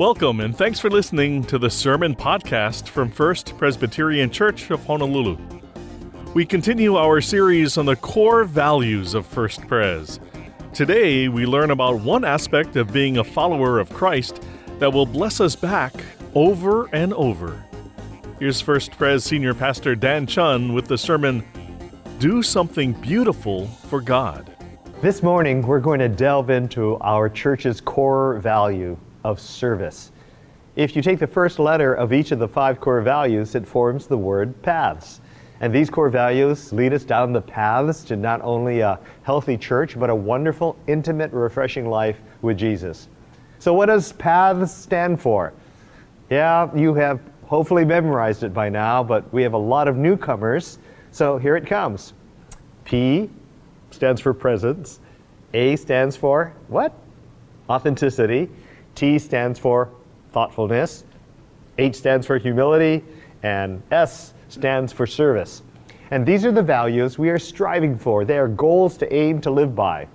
Welcome and thanks for listening to the Sermon Podcast from First Presbyterian Church of Honolulu. We continue our series on the core values of First Pres. Today, we learn about one aspect of being a follower of Christ that will bless us back over and over. Here's First Pres Senior Pastor Dan Chun with the sermon, Do Something Beautiful for God. This morning, we're going to delve into our church's core value of service. If you take the first letter of each of the five core values, it forms the word paths. And these core values lead us down the paths to not only a healthy church, but a wonderful, intimate, refreshing life with Jesus. So, what does paths stand for? Yeah, you have hopefully memorized it by now, but we have a lot of newcomers. So, here it comes P stands for presence, A stands for what? Authenticity. T stands for thoughtfulness, H stands for humility, and S stands for service. And these are the values we are striving for. They are goals to aim to live by.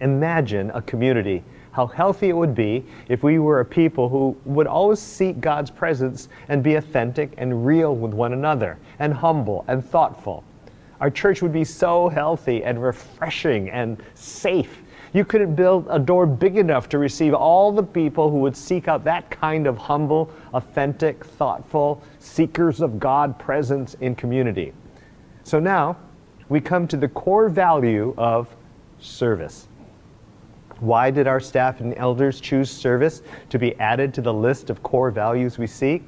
Imagine a community, how healthy it would be if we were a people who would always seek God's presence and be authentic and real with one another, and humble and thoughtful. Our church would be so healthy and refreshing and safe you couldn't build a door big enough to receive all the people who would seek out that kind of humble, authentic, thoughtful, seekers of God presence in community. So now we come to the core value of service. Why did our staff and elders choose service to be added to the list of core values we seek?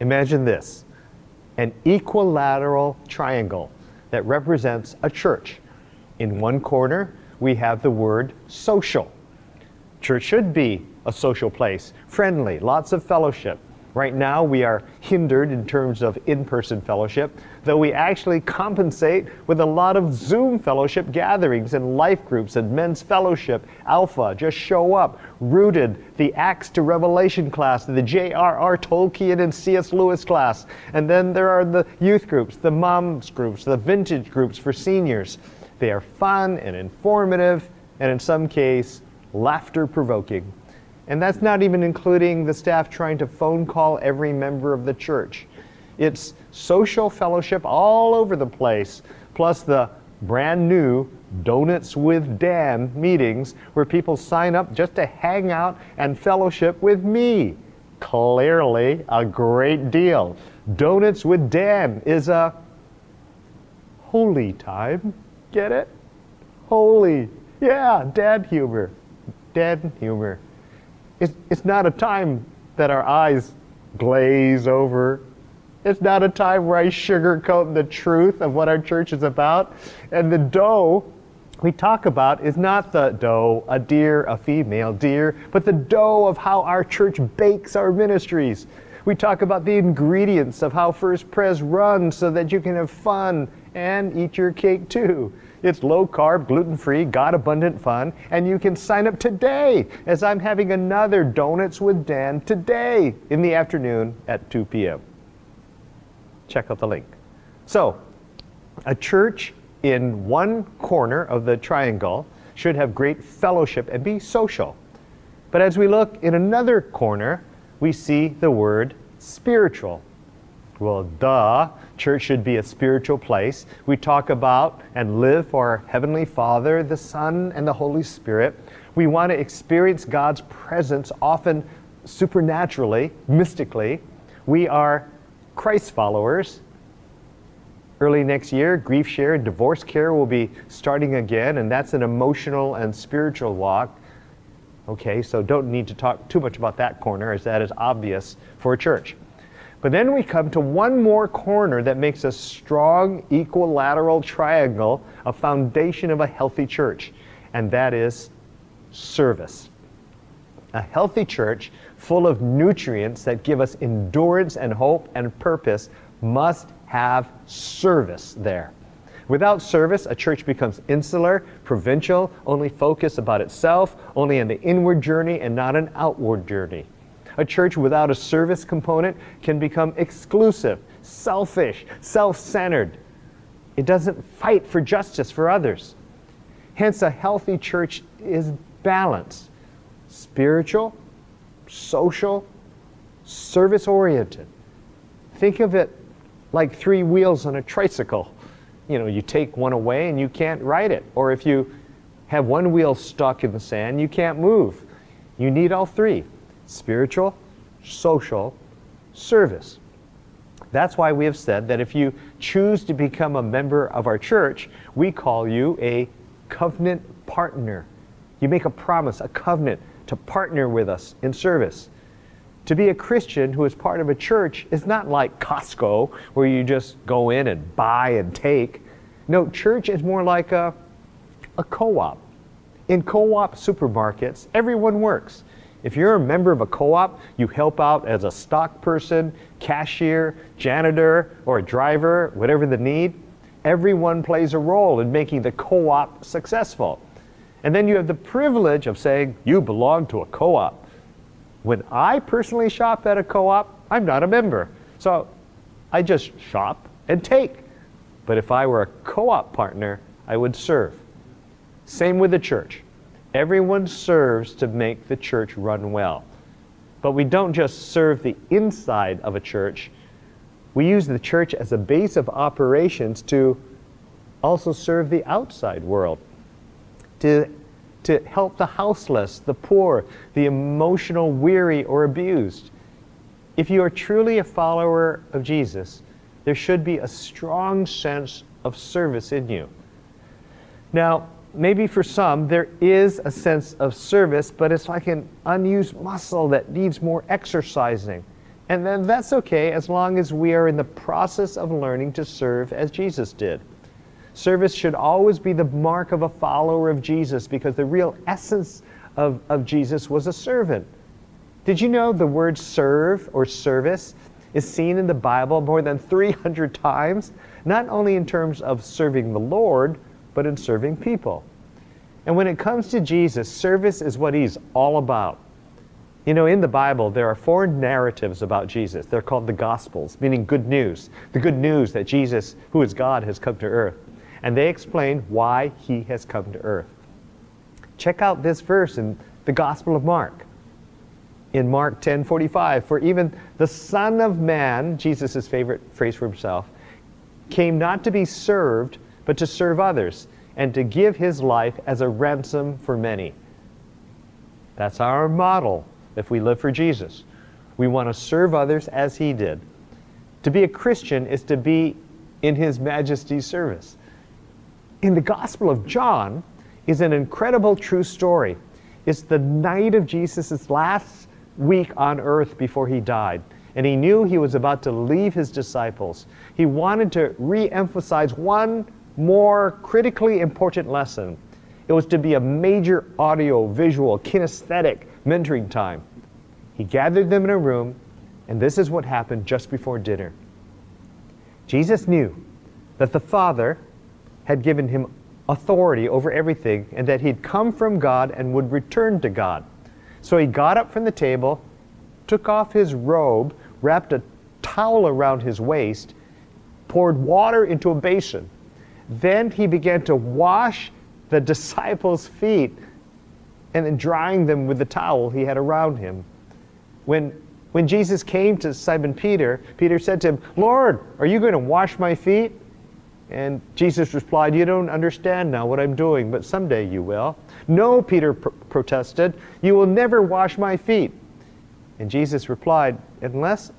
Imagine this an equilateral triangle that represents a church. In one corner, we have the word social. Church should be a social place, friendly, lots of fellowship. Right now, we are hindered in terms of in person fellowship, though we actually compensate with a lot of Zoom fellowship gatherings and life groups and men's fellowship. Alpha, just show up. Rooted, the Acts to Revelation class, the J.R.R. Tolkien and C.S. Lewis class. And then there are the youth groups, the moms groups, the vintage groups for seniors. They are fun and informative, and in some case, laughter provoking. And that's not even including the staff trying to phone call every member of the church. It's social fellowship all over the place, plus the brand new Donuts with Dan meetings where people sign up just to hang out and fellowship with me. Clearly, a great deal. Donuts with Dan is a holy time. Get it? Holy. Yeah, dad humor. Dad humor. It's, it's not a time that our eyes glaze over. It's not a time where I sugarcoat the truth of what our church is about. And the dough we talk about is not the dough, a deer, a female deer, but the dough of how our church bakes our ministries. We talk about the ingredients of how First Pres runs so that you can have fun and eat your cake too. It's low carb, gluten free, God abundant fun, and you can sign up today as I'm having another Donuts with Dan today in the afternoon at 2 p.m. Check out the link. So, a church in one corner of the triangle should have great fellowship and be social. But as we look in another corner, we see the word spiritual. Well, duh, church should be a spiritual place. We talk about and live for our Heavenly Father, the Son, and the Holy Spirit. We want to experience God's presence often supernaturally, mystically. We are Christ followers. Early next year, grief share and divorce care will be starting again, and that's an emotional and spiritual walk. Okay, so don't need to talk too much about that corner, as that is obvious for a church. But then we come to one more corner that makes a strong equilateral triangle, a foundation of a healthy church, and that is service. A healthy church full of nutrients that give us endurance and hope and purpose must have service there. Without service, a church becomes insular, provincial, only focused about itself, only in the inward journey and not an outward journey. A church without a service component can become exclusive, selfish, self centered. It doesn't fight for justice for others. Hence, a healthy church is balanced spiritual, social, service oriented. Think of it like three wheels on a tricycle. You know, you take one away and you can't ride it. Or if you have one wheel stuck in the sand, you can't move. You need all three spiritual, social, service. That's why we have said that if you choose to become a member of our church, we call you a covenant partner. You make a promise, a covenant to partner with us in service. To be a Christian who is part of a church is not like Costco, where you just go in and buy and take. No, church is more like a, a co op. In co op supermarkets, everyone works. If you're a member of a co op, you help out as a stock person, cashier, janitor, or a driver, whatever the need. Everyone plays a role in making the co op successful. And then you have the privilege of saying, You belong to a co op. When I personally shop at a co op, I'm not a member. So I just shop and take. But if I were a co op partner, I would serve. Same with the church. Everyone serves to make the church run well. But we don't just serve the inside of a church, we use the church as a base of operations to also serve the outside world, to to help the houseless, the poor, the emotional weary or abused. If you are truly a follower of Jesus, there should be a strong sense of service in you. Now, maybe for some, there is a sense of service, but it's like an unused muscle that needs more exercising. And then that's okay as long as we are in the process of learning to serve as Jesus did. Service should always be the mark of a follower of Jesus because the real essence of, of Jesus was a servant. Did you know the word serve or service is seen in the Bible more than 300 times, not only in terms of serving the Lord, but in serving people? And when it comes to Jesus, service is what he's all about. You know, in the Bible, there are four narratives about Jesus. They're called the Gospels, meaning good news. The good news that Jesus, who is God, has come to earth and they explain why he has come to earth. Check out this verse in the Gospel of Mark. In Mark 10:45, for even the Son of Man, Jesus' favorite phrase for himself, came not to be served, but to serve others, and to give his life as a ransom for many. That's our model if we live for Jesus. We want to serve others as he did. To be a Christian is to be in his majesty's service in the Gospel of John is an incredible true story. It's the night of Jesus' last week on earth before he died. And he knew he was about to leave his disciples. He wanted to re emphasize one more critically important lesson. It was to be a major audio, visual, kinesthetic mentoring time. He gathered them in a room, and this is what happened just before dinner. Jesus knew that the Father had given him authority over everything and that he'd come from God and would return to God. So he got up from the table, took off his robe, wrapped a towel around his waist, poured water into a basin. Then he began to wash the disciples' feet and then drying them with the towel he had around him. When, when Jesus came to Simon Peter, Peter said to him, Lord, are you going to wash my feet? And Jesus replied, You don't understand now what I'm doing, but someday you will. No, Peter pr- protested, You will never wash my feet. And Jesus replied, Unless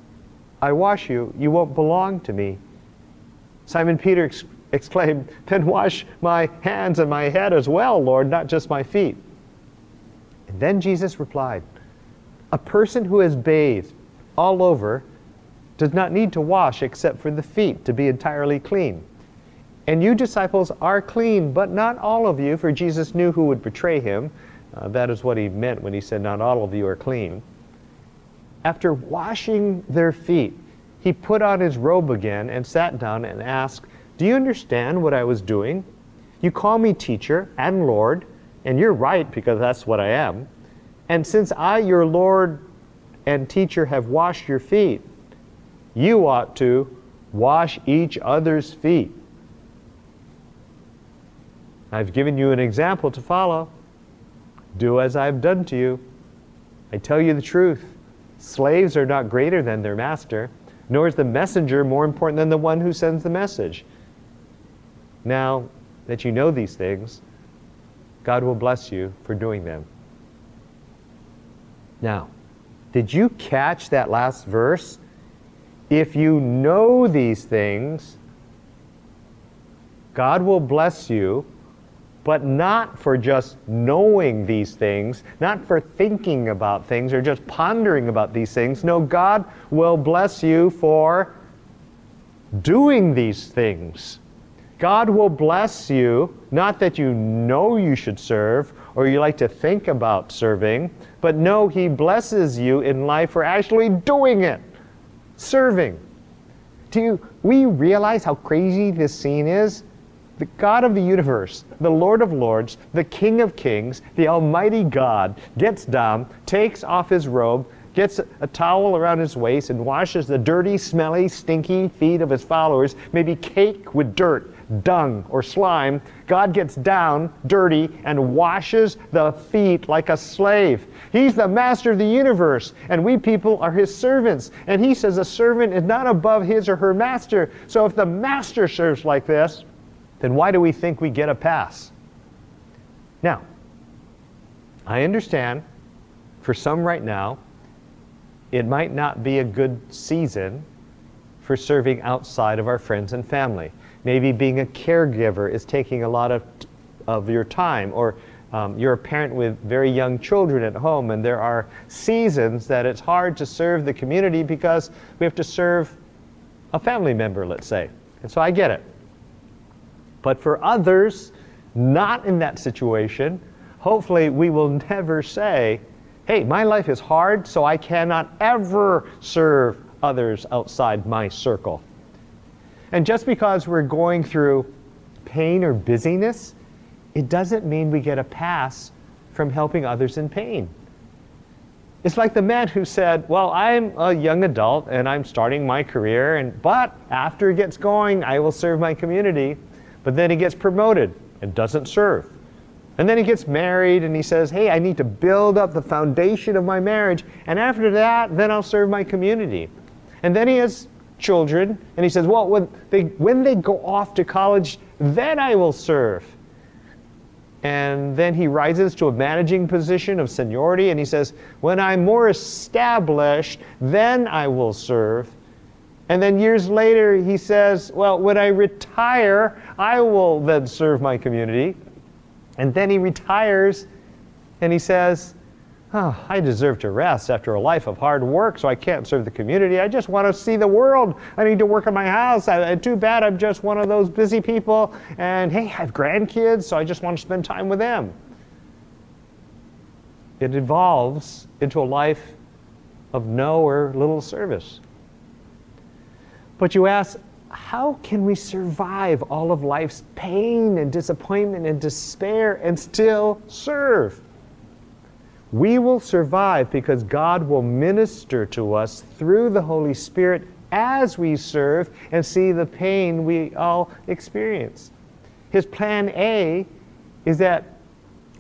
I wash you, you won't belong to me. Simon Peter ex- exclaimed, Then wash my hands and my head as well, Lord, not just my feet. And then Jesus replied, A person who has bathed all over does not need to wash except for the feet to be entirely clean. And you disciples are clean, but not all of you, for Jesus knew who would betray him. Uh, that is what he meant when he said, Not all of you are clean. After washing their feet, he put on his robe again and sat down and asked, Do you understand what I was doing? You call me teacher and Lord, and you're right because that's what I am. And since I, your Lord and teacher, have washed your feet, you ought to wash each other's feet. I've given you an example to follow. Do as I've done to you. I tell you the truth slaves are not greater than their master, nor is the messenger more important than the one who sends the message. Now that you know these things, God will bless you for doing them. Now, did you catch that last verse? If you know these things, God will bless you, but not for just knowing these things, not for thinking about things or just pondering about these things. No, God will bless you for doing these things. God will bless you, not that you know you should serve or you like to think about serving, but no, He blesses you in life for actually doing it, serving. Do you, we realize how crazy this scene is? The God of the universe, the Lord of lords, the King of kings, the Almighty God gets down, takes off his robe, gets a towel around his waist, and washes the dirty, smelly, stinky feet of his followers, maybe caked with dirt, dung, or slime. God gets down, dirty, and washes the feet like a slave. He's the master of the universe, and we people are his servants. And he says a servant is not above his or her master. So if the master serves like this, then why do we think we get a pass? Now, I understand for some right now, it might not be a good season for serving outside of our friends and family. Maybe being a caregiver is taking a lot of, of your time, or um, you're a parent with very young children at home, and there are seasons that it's hard to serve the community because we have to serve a family member, let's say. And so I get it. But for others, not in that situation, hopefully we will never say, hey, my life is hard, so I cannot ever serve others outside my circle. And just because we're going through pain or busyness, it doesn't mean we get a pass from helping others in pain. It's like the man who said, Well, I'm a young adult and I'm starting my career, and, but after it gets going, I will serve my community. But then he gets promoted and doesn't serve. And then he gets married and he says, Hey, I need to build up the foundation of my marriage. And after that, then I'll serve my community. And then he has children and he says, Well, when they, when they go off to college, then I will serve. And then he rises to a managing position of seniority and he says, When I'm more established, then I will serve. And then years later, he says, Well, when I retire, I will then serve my community. And then he retires and he says, oh, I deserve to rest after a life of hard work, so I can't serve the community. I just want to see the world. I need to work on my house. I, too bad I'm just one of those busy people. And hey, I have grandkids, so I just want to spend time with them. It evolves into a life of no or little service. But you ask, how can we survive all of life's pain and disappointment and despair and still serve? We will survive because God will minister to us through the Holy Spirit as we serve and see the pain we all experience. His plan A is that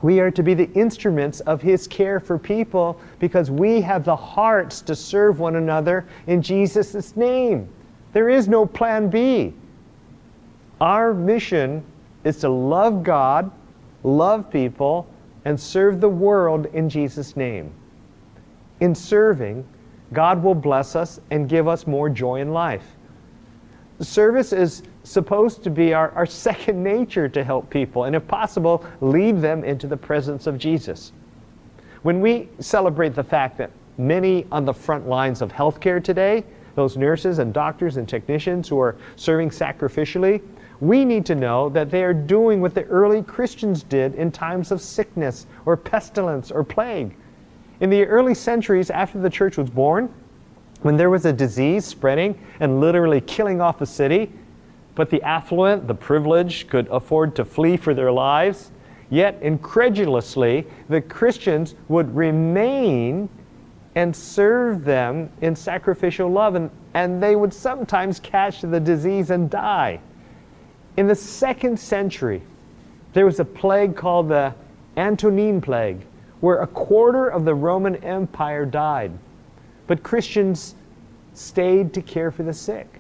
we are to be the instruments of His care for people because we have the hearts to serve one another in Jesus' name. There is no plan B. Our mission is to love God, love people, and serve the world in Jesus' name. In serving, God will bless us and give us more joy in life. Service is supposed to be our, our second nature to help people, and if possible, lead them into the presence of Jesus. When we celebrate the fact that many on the front lines of healthcare today those nurses and doctors and technicians who are serving sacrificially, we need to know that they are doing what the early Christians did in times of sickness or pestilence or plague. In the early centuries after the church was born, when there was a disease spreading and literally killing off a city, but the affluent, the privileged, could afford to flee for their lives, yet incredulously the Christians would remain and serve them in sacrificial love, and, and they would sometimes catch the disease and die. In the second century, there was a plague called the Antonine Plague, where a quarter of the Roman Empire died. But Christians stayed to care for the sick.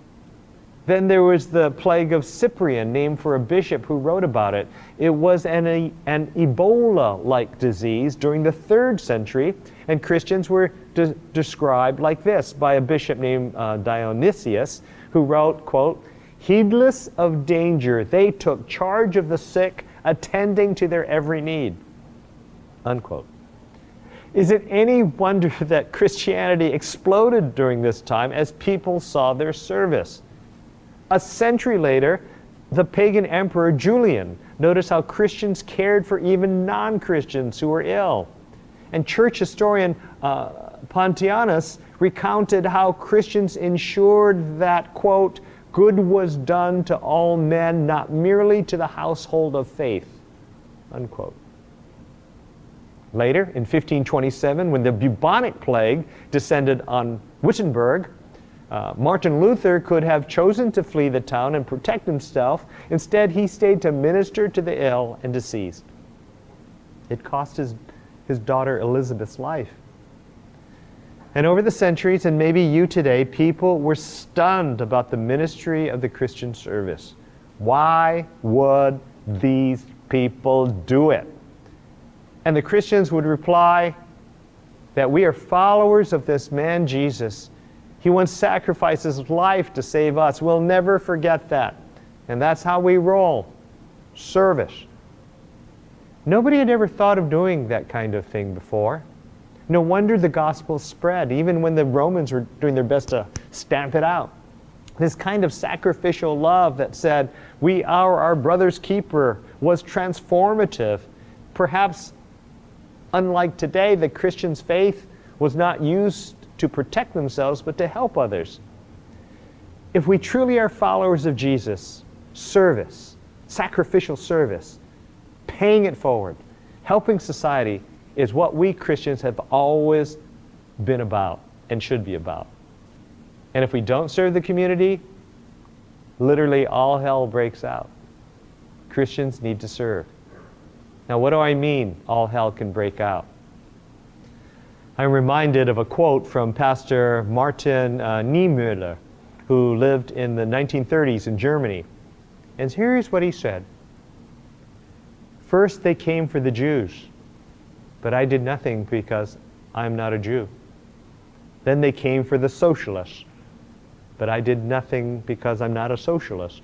Then there was the plague of Cyprian, named for a bishop who wrote about it. It was an, an Ebola like disease during the third century, and Christians were de- described like this by a bishop named uh, Dionysius, who wrote, quote, Heedless of danger, they took charge of the sick, attending to their every need. Unquote. Is it any wonder that Christianity exploded during this time as people saw their service? A century later, the pagan emperor Julian noticed how Christians cared for even non Christians who were ill. And church historian uh, Pontianus recounted how Christians ensured that, quote, good was done to all men, not merely to the household of faith, unquote. Later, in 1527, when the bubonic plague descended on Wittenberg, uh, Martin Luther could have chosen to flee the town and protect himself. Instead, he stayed to minister to the ill and deceased. It cost his, his daughter Elizabeth's life. And over the centuries, and maybe you today, people were stunned about the ministry of the Christian service. Why would these people do it? And the Christians would reply that we are followers of this man Jesus he once sacrificed his life to save us. We'll never forget that. And that's how we roll service. Nobody had ever thought of doing that kind of thing before. No wonder the gospel spread, even when the Romans were doing their best to stamp it out. This kind of sacrificial love that said, We are our brother's keeper, was transformative. Perhaps, unlike today, the Christian's faith was not used to protect themselves, but to help others. If we truly are followers of Jesus, service, sacrificial service, paying it forward, helping society is what we Christians have always been about and should be about. And if we don't serve the community, literally all hell breaks out. Christians need to serve. Now, what do I mean all hell can break out? I'm reminded of a quote from Pastor Martin uh, Niemöller, who lived in the 1930s in Germany. And here's what he said First, they came for the Jews, but I did nothing because I'm not a Jew. Then they came for the socialists, but I did nothing because I'm not a socialist.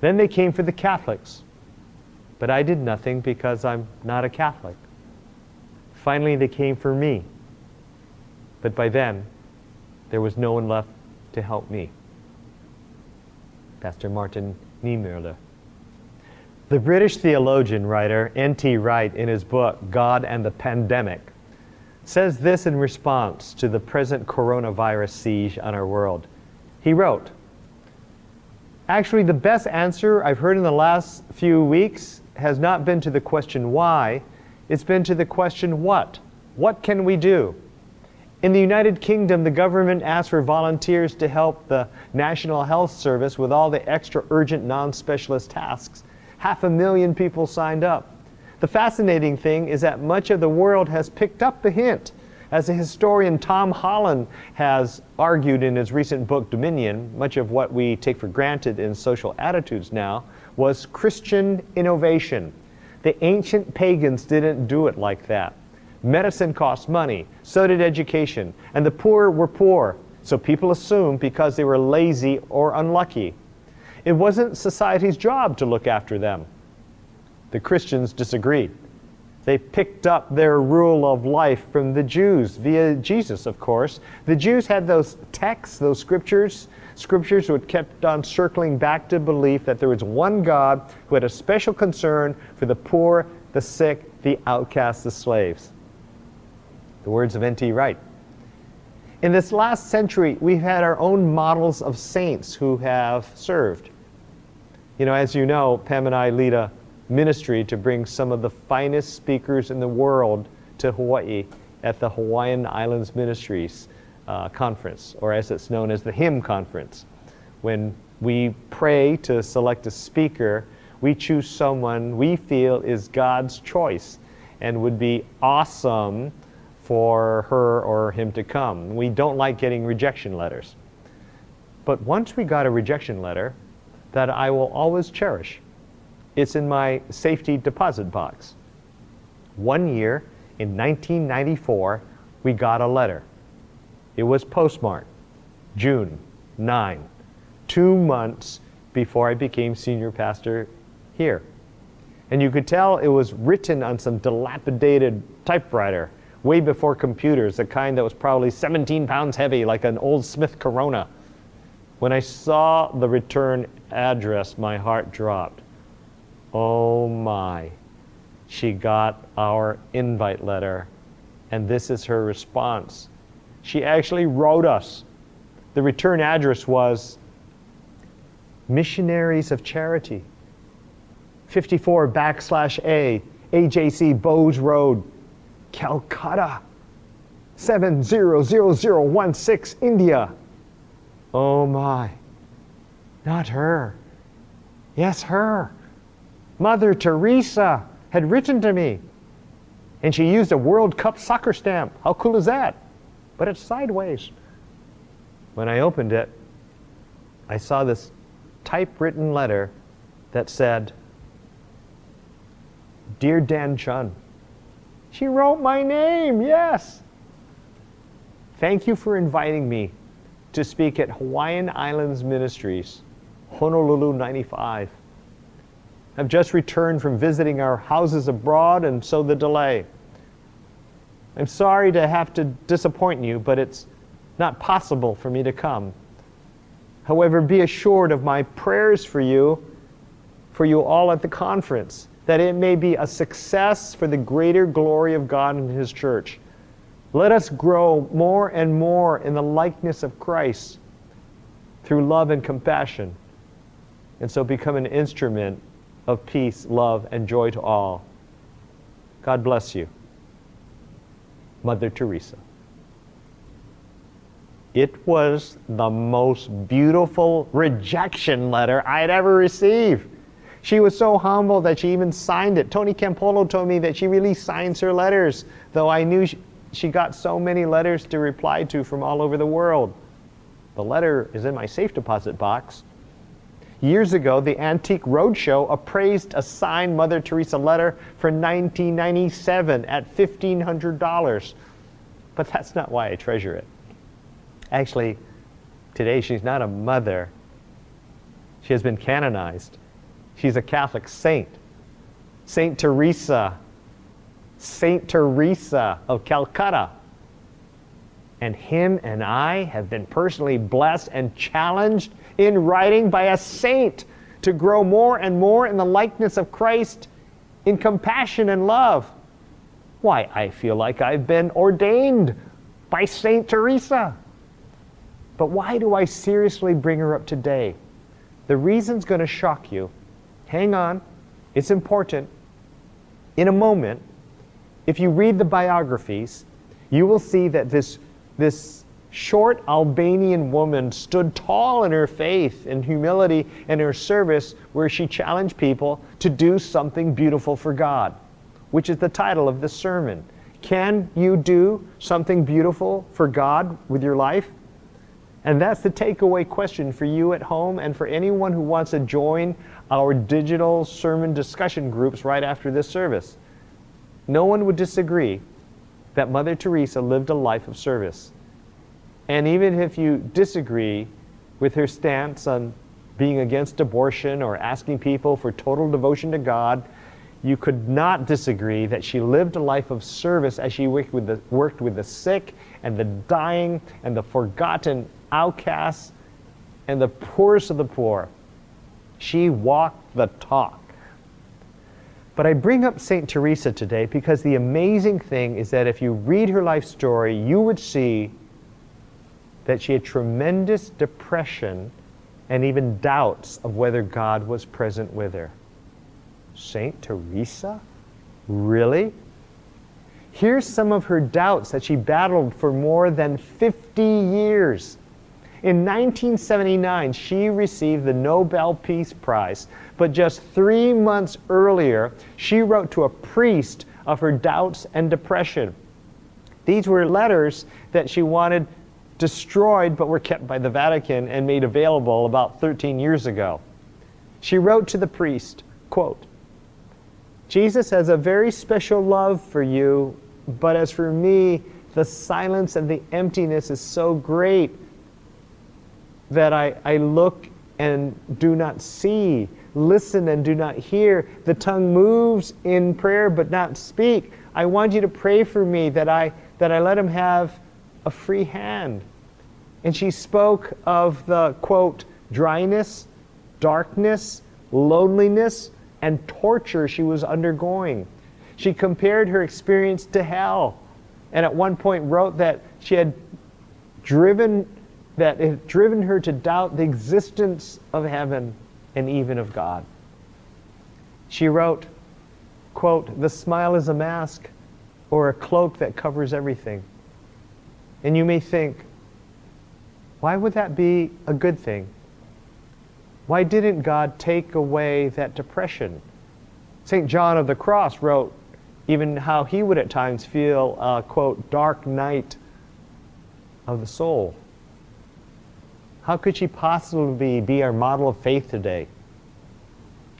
Then they came for the Catholics, but I did nothing because I'm not a Catholic. Finally, they came for me. But by then, there was no one left to help me. Pastor Martin Niemöller. The British theologian writer N.T. Wright, in his book God and the Pandemic, says this in response to the present coronavirus siege on our world. He wrote, Actually, the best answer I've heard in the last few weeks has not been to the question why, it's been to the question what. What can we do? In the United Kingdom, the government asked for volunteers to help the National Health Service with all the extra urgent non specialist tasks. Half a million people signed up. The fascinating thing is that much of the world has picked up the hint. As the historian Tom Holland has argued in his recent book Dominion, much of what we take for granted in social attitudes now was Christian innovation. The ancient pagans didn't do it like that. Medicine cost money, so did education, and the poor were poor, so people assumed because they were lazy or unlucky. It wasn't society's job to look after them. The Christians disagreed. They picked up their rule of life from the Jews via Jesus, of course. The Jews had those texts, those scriptures, scriptures had kept on circling back to belief that there was one God who had a special concern for the poor, the sick, the outcasts, the slaves. The words of N.T. Wright. In this last century, we've had our own models of saints who have served. You know, as you know, Pam and I lead a ministry to bring some of the finest speakers in the world to Hawaii at the Hawaiian Islands Ministries uh, Conference, or as it's known as the HIM Conference. When we pray to select a speaker, we choose someone we feel is God's choice. and would be awesome for her or him to come. We don't like getting rejection letters. But once we got a rejection letter that I will always cherish, it's in my safety deposit box. One year in 1994, we got a letter. It was postmarked June 9, two months before I became senior pastor here. And you could tell it was written on some dilapidated typewriter way before computers, the kind that was probably 17 pounds heavy, like an old Smith Corona. When I saw the return address, my heart dropped. Oh my. She got our invite letter, and this is her response. She actually wrote us. The return address was Missionaries of Charity, 54 backslash A, AJC Bose Road, Calcutta, 700016, India. Oh my, not her. Yes, her. Mother Teresa had written to me. And she used a World Cup soccer stamp. How cool is that? But it's sideways. When I opened it, I saw this typewritten letter that said, Dear Dan Chun, she wrote my name, yes. Thank you for inviting me to speak at Hawaiian Islands Ministries, Honolulu 95. I've just returned from visiting our houses abroad, and so the delay. I'm sorry to have to disappoint you, but it's not possible for me to come. However, be assured of my prayers for you, for you all at the conference, that it may be a success for the greater glory of God and His church. Let us grow more and more in the likeness of Christ through love and compassion, and so become an instrument of peace, love, and joy to all. God bless you. Mother Teresa. It was the most beautiful rejection letter I had ever received. She was so humble that she even signed it. Tony Campolo told me that she really signs her letters, though I knew she, she got so many letters to reply to from all over the world. The letter is in my safe deposit box. Years ago, the Antique Roadshow appraised a signed Mother Teresa letter for 1997 at $1,500. But that's not why I treasure it. Actually, today she's not a mother, she has been canonized. She's a Catholic saint. Saint Teresa, Saint Teresa of Calcutta. And him and I have been personally blessed and challenged in writing by a saint to grow more and more in the likeness of Christ in compassion and love. Why, I feel like I've been ordained by Saint Teresa. But why do I seriously bring her up today? The reason's going to shock you. Hang on, it's important. In a moment, if you read the biographies, you will see that this, this short Albanian woman stood tall in her faith and humility and her service, where she challenged people to do something beautiful for God, which is the title of this sermon. Can you do something beautiful for God with your life? And that's the takeaway question for you at home and for anyone who wants to join our digital sermon discussion groups right after this service. No one would disagree that Mother Teresa lived a life of service. And even if you disagree with her stance on being against abortion or asking people for total devotion to God, you could not disagree that she lived a life of service as she worked with the, worked with the sick and the dying and the forgotten outcasts and the poorest of the poor. She walked the talk. But I bring up St. Teresa today because the amazing thing is that if you read her life story, you would see that she had tremendous depression and even doubts of whether God was present with her. St. Teresa? Really? Here's some of her doubts that she battled for more than 50 years. In 1979, she received the Nobel Peace Prize, but just three months earlier, she wrote to a priest of her doubts and depression. These were letters that she wanted destroyed but were kept by the Vatican and made available about 13 years ago. She wrote to the priest, quote, Jesus has a very special love for you, but as for me, the silence and the emptiness is so great that I, I look and do not see, listen and do not hear. The tongue moves in prayer but not speak. I want you to pray for me that I, that I let him have a free hand. And she spoke of the quote, dryness, darkness, loneliness, and torture she was undergoing. She compared her experience to hell, and at one point wrote that she had driven that it had driven her to doubt the existence of heaven and even of God. She wrote, quote, "The smile is a mask or a cloak that covers everything." And you may think, why would that be a good thing? Why didn't God take away that depression? St. John of the Cross wrote even how he would at times feel a quote, dark night of the soul. How could she possibly be our model of faith today?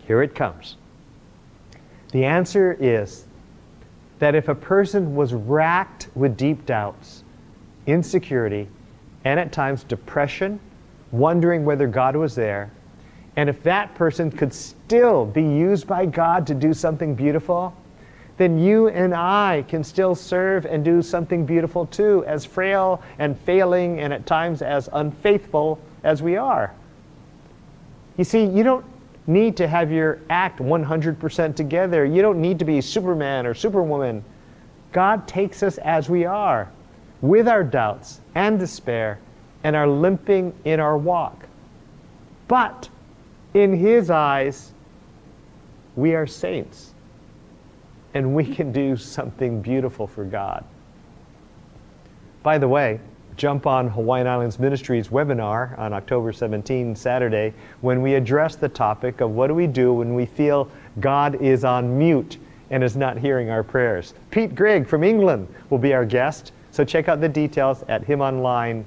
Here it comes. The answer is that if a person was racked with deep doubts, insecurity, and at times depression, wondering whether God was there, and if that person could still be used by God to do something beautiful, then you and I can still serve and do something beautiful too, as frail and failing and at times as unfaithful as we are. You see, you don't need to have your act 100% together. You don't need to be Superman or Superwoman. God takes us as we are, with our doubts and despair, and are limping in our walk. But in His eyes, we are saints and we can do something beautiful for God. By the way, jump on Hawaiian Islands Ministries webinar on October 17, Saturday, when we address the topic of what do we do when we feel God is on mute and is not hearing our prayers. Pete Greig from England will be our guest, so check out the details at himonline.org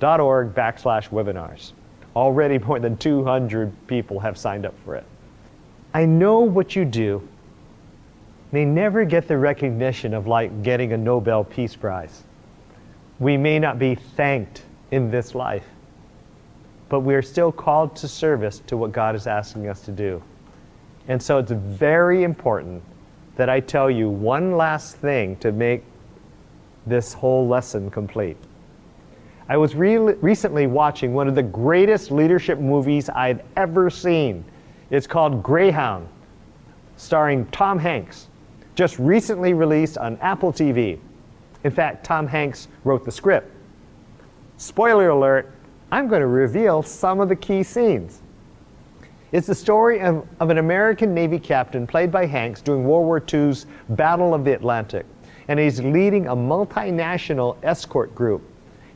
backslash webinars. Already more than 200 people have signed up for it. I know what you do may never get the recognition of like getting a Nobel Peace Prize. We may not be thanked in this life, but we are still called to service to what God is asking us to do. And so it's very important that I tell you one last thing to make this whole lesson complete. I was re- recently watching one of the greatest leadership movies I've ever seen. It's called Greyhound, starring Tom Hanks, just recently released on Apple TV. In fact, Tom Hanks wrote the script. Spoiler alert, I'm going to reveal some of the key scenes. It's the story of, of an American Navy captain played by Hanks during World War II's Battle of the Atlantic, and he's leading a multinational escort group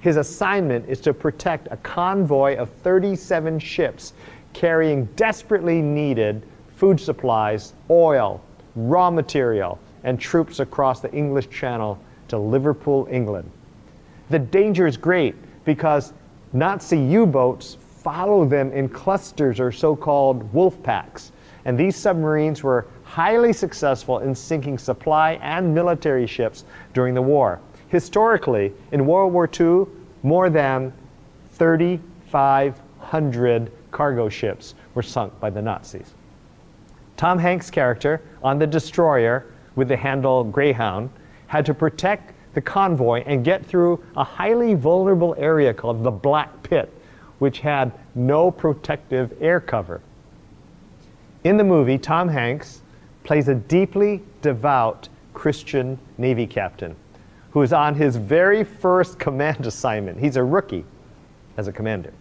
his assignment is to protect a convoy of 37 ships carrying desperately needed food supplies, oil, raw material, and troops across the English Channel to Liverpool, England. The danger is great because Nazi U boats follow them in clusters or so called wolf packs. And these submarines were highly successful in sinking supply and military ships during the war. Historically, in World War II, more than 3,500 cargo ships were sunk by the Nazis. Tom Hanks' character on the destroyer with the handle Greyhound had to protect the convoy and get through a highly vulnerable area called the Black Pit, which had no protective air cover. In the movie, Tom Hanks plays a deeply devout Christian Navy captain who is on his very first command assignment. He's a rookie as a commander.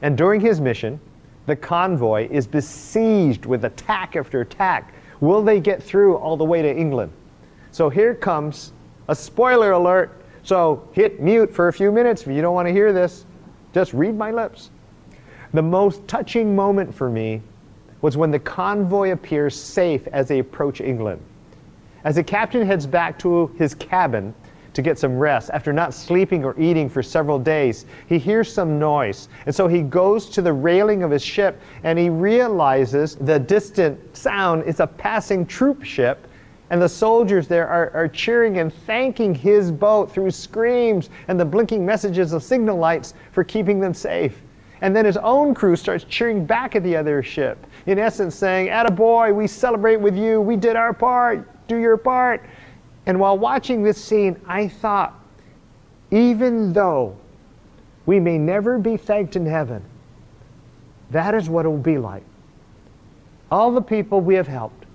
And during his mission, the convoy is besieged with attack after attack. Will they get through all the way to England? So here comes a spoiler alert. So hit mute for a few minutes if you don't want to hear this. Just read my lips. The most touching moment for me was when the convoy appears safe as they approach England. As the captain heads back to his cabin to get some rest, after not sleeping or eating for several days, he hears some noise. And so he goes to the railing of his ship and he realizes the distant sound is a passing troop ship. And the soldiers there are, are cheering and thanking his boat through screams and the blinking messages of signal lights for keeping them safe. And then his own crew starts cheering back at the other ship, in essence saying, Attaboy, we celebrate with you, we did our part, do your part. And while watching this scene, I thought, even though we may never be thanked in heaven, that is what it will be like. All the people we have helped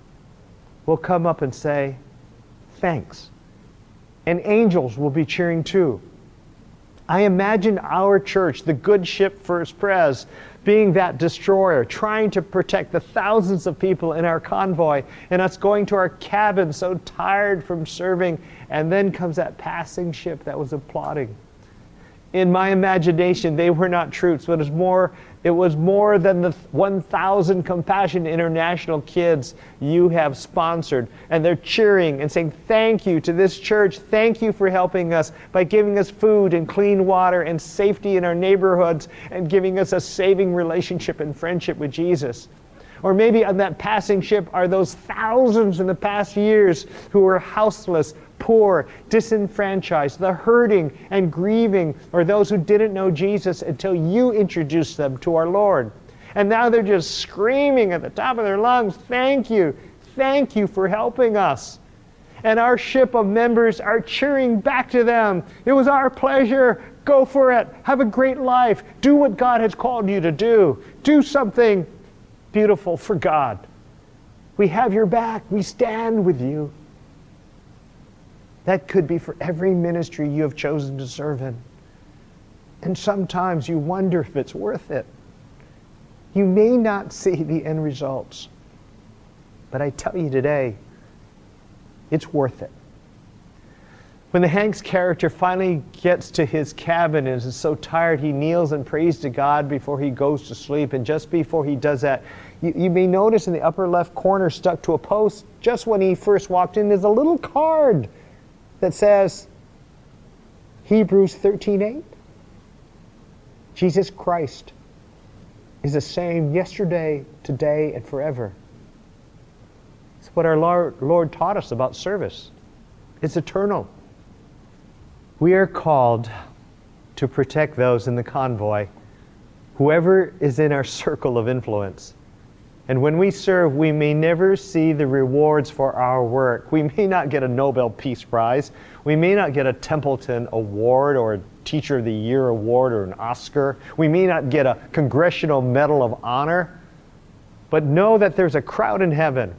will come up and say, Thanks. And angels will be cheering too. I imagine our church, the good ship First Pres, being that destroyer, trying to protect the thousands of people in our convoy, and us going to our cabin so tired from serving, and then comes that passing ship that was applauding in my imagination, they were not troops, but it was more, it was more than the 1,000 Compassion International kids you have sponsored. And they're cheering and saying, Thank you to this church. Thank you for helping us by giving us food and clean water and safety in our neighborhoods and giving us a saving relationship and friendship with Jesus. Or maybe on that passing ship are those thousands in the past years who were houseless, poor, disenfranchised, the hurting and grieving, or those who didn't know Jesus until you introduced them to our Lord. And now they're just screaming at the top of their lungs, Thank you, thank you for helping us. And our ship of members are cheering back to them. It was our pleasure. Go for it. Have a great life. Do what God has called you to do. Do something beautiful for God. We have your back. We stand with you. That could be for every ministry you have chosen to serve in. And sometimes you wonder if it's worth it. You may not see the end results, but I tell you today, it's worth it. When the Hanks character finally gets to his cabin and is so tired, he kneels and prays to God before he goes to sleep. And just before he does that, you, you, may notice in the upper left corner, stuck to a post, just when he first walked in, there's a little card that says Hebrews 13:8 Jesus Christ is the same yesterday, today and forever. It's what our Lord, taught us about service. It's eternal. We are called to protect those in the convoy, whoever is in our circle of influence. And when we serve, we may never see the rewards for our work. We may not get a Nobel Peace Prize. We may not get a Templeton Award or a Teacher of the Year Award or an Oscar. We may not get a Congressional Medal of Honor. But know that there's a crowd in heaven,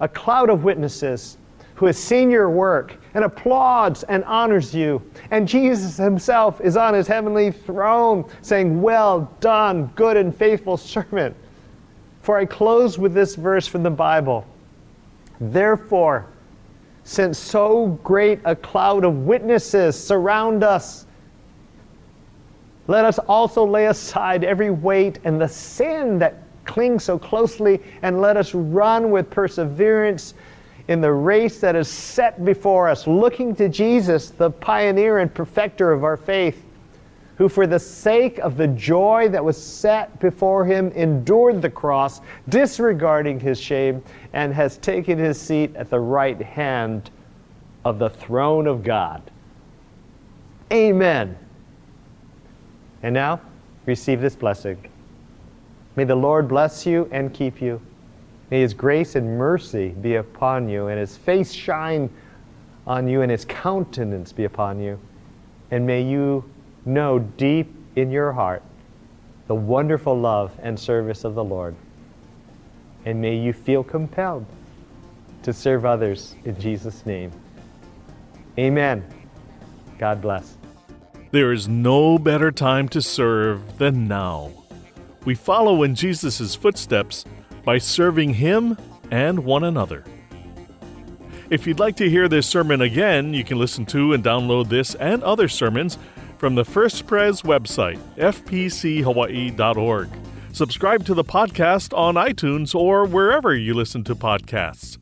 a cloud of witnesses who has seen your work and applauds and honors you. And Jesus himself is on his heavenly throne saying, Well done, good and faithful servant. For I close with this verse from the Bible. Therefore, since so great a cloud of witnesses surround us, let us also lay aside every weight and the sin that clings so closely, and let us run with perseverance in the race that is set before us, looking to Jesus, the pioneer and perfecter of our faith who for the sake of the joy that was set before him endured the cross, disregarding his shame, and has taken his seat at the right hand of the throne of God. Amen. And now, receive this blessing. May the Lord bless you and keep you. May his grace and mercy be upon you, and his face shine on you, and his countenance be upon you. And may you know deep in your heart the wonderful love and service of the Lord. And may you feel compelled to serve others in Jesus' name. Amen. God bless. There is no better time to serve than now. We follow in Jesus' footsteps by serving Him and one another. If you'd like to hear this sermon again, you can listen to and download this and other sermons from the First Pres website, fpchawaii.org. Subscribe to the podcast on iTunes or wherever you listen to podcasts.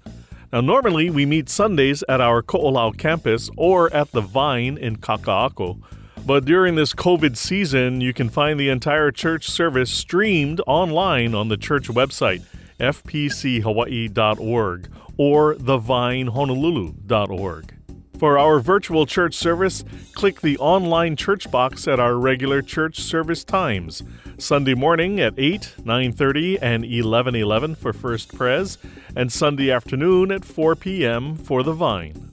Now, normally we meet Sundays at our Ko'olau campus or at the Vine in Kaka'ako. But during this COVID season, you can find the entire church service streamed online on the church website, fpchawaii.org or thevinehonolulu.org. For our virtual church service, click the online church box at our regular church service times. Sunday morning at 8, 9:30 and 11:11 for First Pres, and Sunday afternoon at 4 p.m. for the Vine.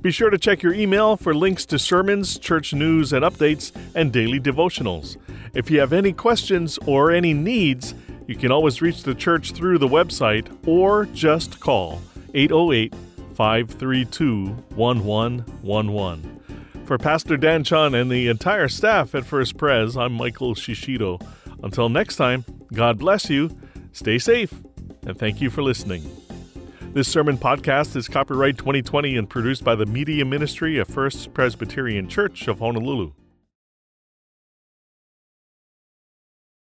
Be sure to check your email for links to sermons, church news and updates, and daily devotionals. If you have any questions or any needs, you can always reach the church through the website or just call 808 532 1111. For Pastor Dan Chun and the entire staff at First Pres, I'm Michael Shishido. Until next time, God bless you, stay safe, and thank you for listening. This sermon podcast is copyright 2020 and produced by the Media Ministry of First Presbyterian Church of Honolulu.